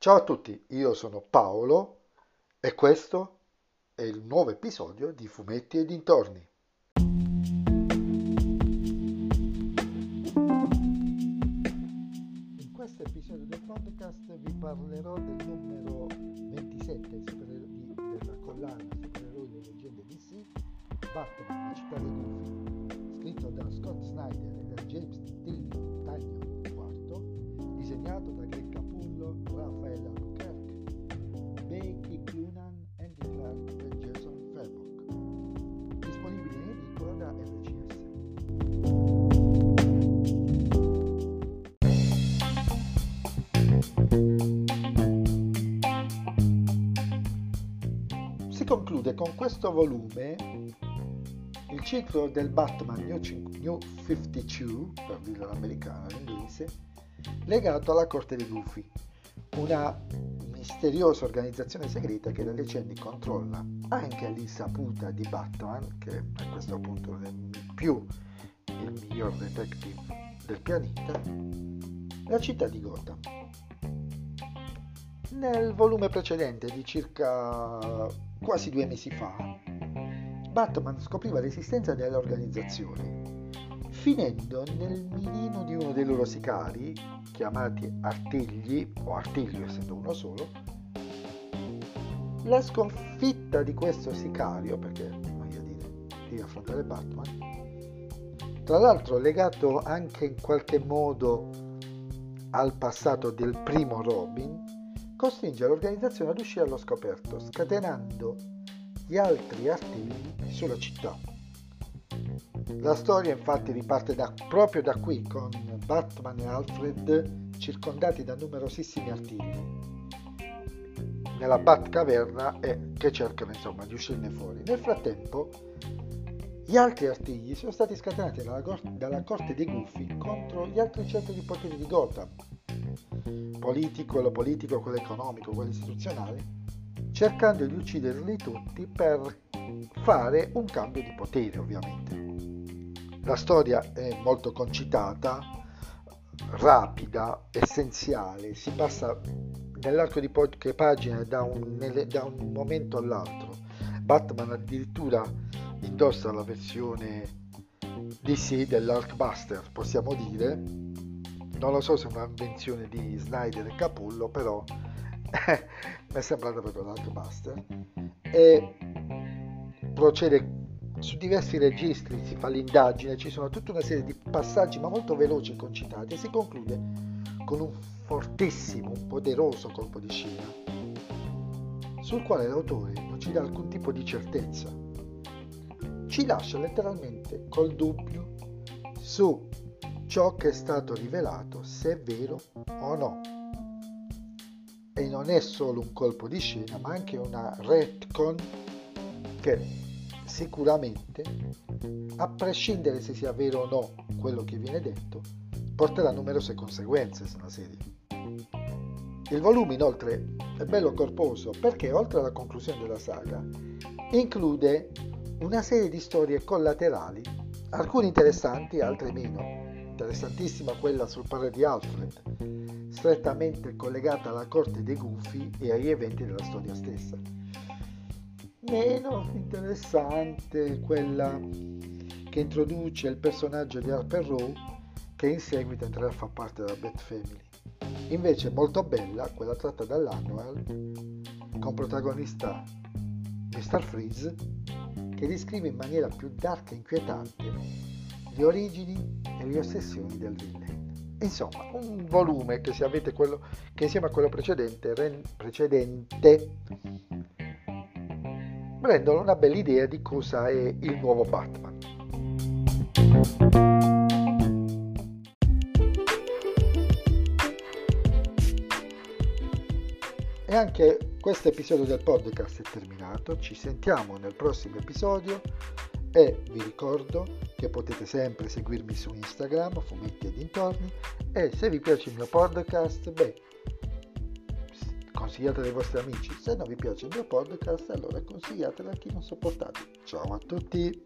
Ciao a tutti, io sono Paolo e questo è il nuovo episodio di Fumetti e dintorni. In questo episodio del podcast vi parlerò del numero 27 supereroi- della collana Supereroi e leggende DC, Batman, la città dei gufi, scritto da Scott Snyder e da James T. Tanyon IV, disegnato conclude con questo volume il ciclo del Batman New, cin- New 52, per dirlo all'americana, all'inglese, legato alla Corte dei Gufi, una misteriosa organizzazione segreta che da decenni controlla anche all'insaputa di Batman, che a questo punto non è più il miglior detective del pianeta, la città di Gotham. Nel volume precedente di circa quasi due mesi fa, Batman scopriva l'esistenza dell'organizzazione, finendo nel mirino di uno dei loro sicari, chiamati Artigli, o Artiglio essendo uno solo. La sconfitta di questo sicario, perché voglio dire, devi affrontare Batman, tra l'altro legato anche in qualche modo al passato del primo Robin, costringe l'organizzazione ad uscire allo scoperto, scatenando gli altri artigli sulla città. La storia infatti riparte da- proprio da qui, con Batman e Alfred circondati da numerosissimi artigli nella Batcaverna e che cercano insomma di uscirne fuori. Nel frattempo gli altri artigli sono stati scatenati dalla, dalla Corte dei Gufi contro gli altri centri di potere di Gotham, politico, quello politico, quello economico, quello istituzionale, cercando di ucciderli tutti per fare un cambio di potere ovviamente. La storia è molto concitata, rapida, essenziale, si passa nell'arco di poche pagine da un, da un momento all'altro. Batman addirittura indossa la versione DC dell'Arkbuster, possiamo dire. Non lo so se è un'invenzione di Snyder e Capullo, però mi è sembrata proprio l'Arkbuster. E procede su diversi registri, si fa l'indagine, ci sono tutta una serie di passaggi ma molto veloci e concitati e si conclude con un fortissimo, un poderoso colpo di scena sul quale l'autore non ci dà alcun tipo di certezza. Ci lascia letteralmente col dubbio su ciò che è stato rivelato, se è vero o no. E non è solo un colpo di scena, ma anche una retcon che sicuramente, a prescindere se sia vero o no quello che viene detto, porterà numerose conseguenze sulla serie. Il volume inoltre è bello corposo perché oltre alla conclusione della saga include una serie di storie collaterali, alcune interessanti, altre meno. Interessantissima quella sul padre di Alfred, strettamente collegata alla corte dei gufi e agli eventi della storia stessa. Meno interessante quella che introduce il personaggio di Harper Row che in seguito entrerà a far parte della Bat Family. Invece molto bella quella tratta dall'Annual con protagonista Mr. Freeze che descrive in maniera più dark e inquietante le origini e le ossessioni del villain. Insomma, un volume che se avete quello che insieme a quello precedente, ren- precedente rendono una bella idea di cosa è il nuovo Batman. E anche questo episodio del podcast è terminato, ci sentiamo nel prossimo episodio e vi ricordo che potete sempre seguirmi su Instagram, fumetti e dintorni e se vi piace il mio podcast, beh, consigliatelo ai vostri amici, se non vi piace il mio podcast allora consigliatelo a chi non sopportate. Ciao a tutti!